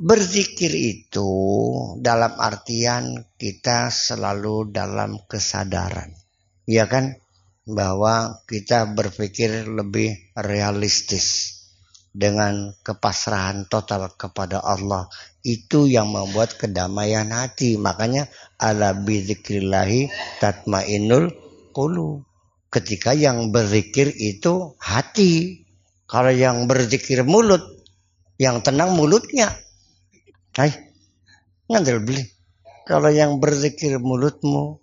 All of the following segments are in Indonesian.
Berzikir itu dalam artian kita selalu dalam kesadaran. Ya kan? Bahwa kita berpikir lebih realistis dengan kepasrahan total kepada Allah. Itu yang membuat kedamaian hati. Makanya ala bidzikrillahi tatmainul qulub. Ketika yang berzikir itu hati. Kalau yang berzikir mulut, yang tenang mulutnya Hai, ngandel beli. Kalau yang berzikir mulutmu,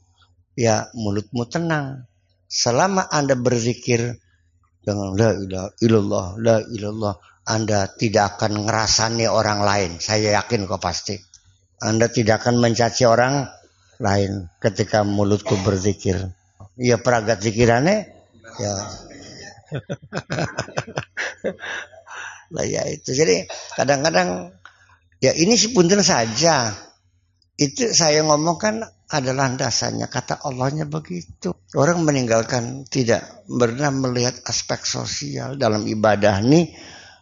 ya mulutmu tenang. Selama Anda berzikir dengan la ilaha illallah, la ilallah, Anda tidak akan ngerasani orang lain. Saya yakin kok pasti. Anda tidak akan mencaci orang lain ketika mulutku berzikir. Ya peragat zikirannya ya lah ya itu jadi kadang-kadang Ya ini sepunten saja. Itu saya ngomong kan adalah landasannya. Kata Allahnya begitu. Orang meninggalkan tidak pernah melihat aspek sosial dalam ibadah ini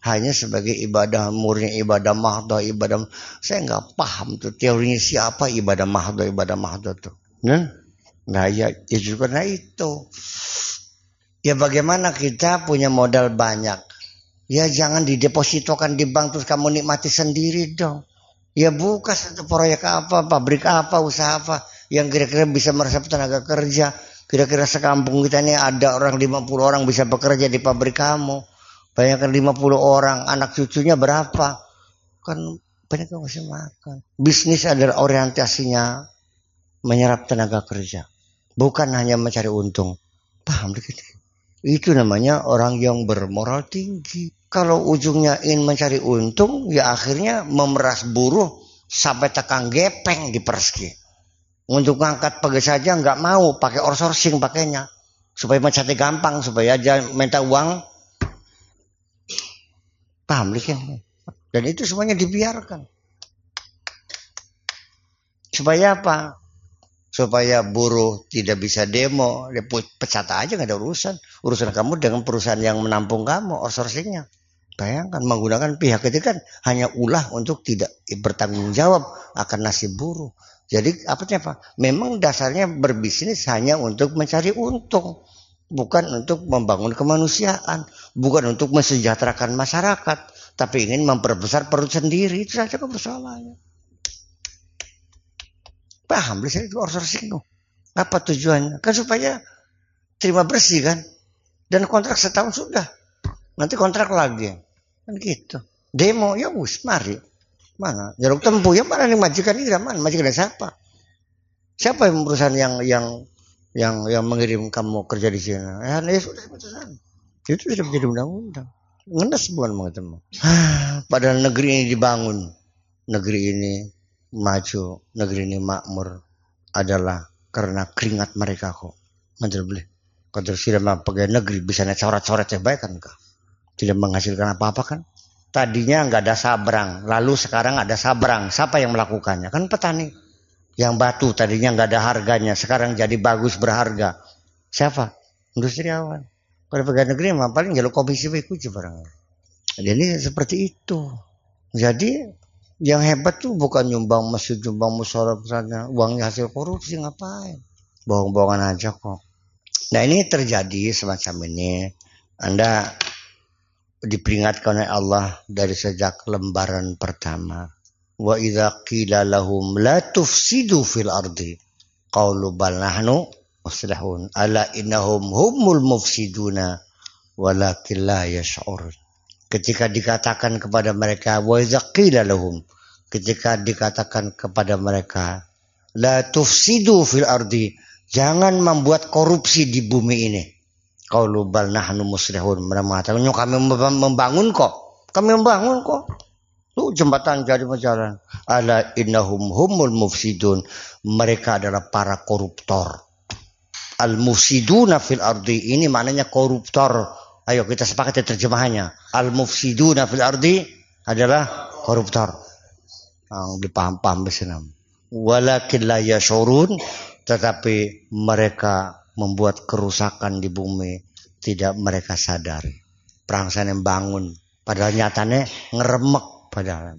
hanya sebagai ibadah murni, ibadah mahdoh, ibadah. Saya nggak paham tuh teorinya siapa ibadah mahdoh, ibadah mahdoh tuh. Nah, nah ya, ya juga karena itu. Ya bagaimana kita punya modal banyak Ya jangan didepositokan di bank terus kamu nikmati sendiri dong. Ya buka satu proyek apa, pabrik apa, usaha apa yang kira-kira bisa meresap tenaga kerja. Kira-kira sekampung kita ini ada orang 50 orang bisa bekerja di pabrik kamu. Bayangkan 50 orang, anak cucunya berapa? Kan banyak yang masih makan. Bisnis adalah orientasinya menyerap tenaga kerja. Bukan hanya mencari untung. Paham dikit? Itu namanya orang yang bermoral tinggi. Kalau ujungnya ingin mencari untung, ya akhirnya memeras buruh sampai tekan gepeng di perski. Untuk ngangkat pagi saja nggak mau pakai outsourcing pakainya. Supaya mencari gampang, supaya aja minta uang. Paham kan? Dan itu semuanya dibiarkan. Supaya apa? Supaya buruh tidak bisa demo, ya pecat aja nggak ada urusan. Urusan kamu dengan perusahaan yang menampung kamu, outsourcingnya. Bayangkan menggunakan pihak itu kan hanya ulah untuk tidak bertanggung jawab akan nasib buruh. Jadi apa apa? Memang dasarnya berbisnis hanya untuk mencari untung, bukan untuk membangun kemanusiaan, bukan untuk mensejahterakan masyarakat, tapi ingin memperbesar perut sendiri itu saja persoalannya. Paham beli saya itu outsourcing tuh. Apa tujuannya? Kan supaya terima bersih kan. Dan kontrak setahun sudah. Nanti kontrak lagi. Kan gitu. Demo ya wis mari. Mana? Jeruk tempuh ya mana nih majikan ini mana? Majikan siapa? Siapa yang perusahaan yang yang yang yang mengirim kamu kerja di sini? Ya, ya sudah putusan. Itu sudah menjadi undang-undang. Ngenes bukan mengetemu. Padahal negeri ini dibangun. Negeri ini maju negeri ini makmur adalah karena keringat mereka kok. Mantul beli. Kalau sudah pegawai negeri bisa coret-coret ya baik kan kah? Tidak menghasilkan apa-apa kan? Tadinya nggak ada sabrang, lalu sekarang ada sabrang. Siapa yang melakukannya? Kan petani. Yang batu tadinya nggak ada harganya, sekarang jadi bagus berharga. Siapa? Industriawan. Kalau pegawai negeri mah paling jalur komisi berikut barang. Jadi seperti itu. Jadi yang hebat tuh bukan nyumbang masjid, nyumbang musola misalnya uangnya hasil korupsi ngapain? Bohong-bohongan aja kok. Nah ini terjadi semacam ini. Anda diperingatkan oleh Allah dari sejak lembaran pertama. Wa idza qila lahum la tufsidu fil ardi qalu bal nahnu muslihun ala innahum humul mufsiduna walakin la yash'urun ketika dikatakan kepada mereka wa lahum ketika dikatakan kepada mereka la tufsidu fil ardi jangan membuat korupsi di bumi ini qaulu bal nahnu muslihun mengatakan kami membangun kok kami membangun kok Tuh jembatan jadi jalan. Ala innahum humul mufsidun. Mereka adalah para koruptor. Al mufsiduna fil ardi ini maknanya koruptor Ayo kita sepakati terjemahannya. Al-mufsiduna fil ardi adalah koruptor. Yang dipaham-paham besenam. Walakin la yashurun tetapi mereka membuat kerusakan di bumi tidak mereka sadari. Perang sana yang bangun padahal nyatanya ngeremek padahal.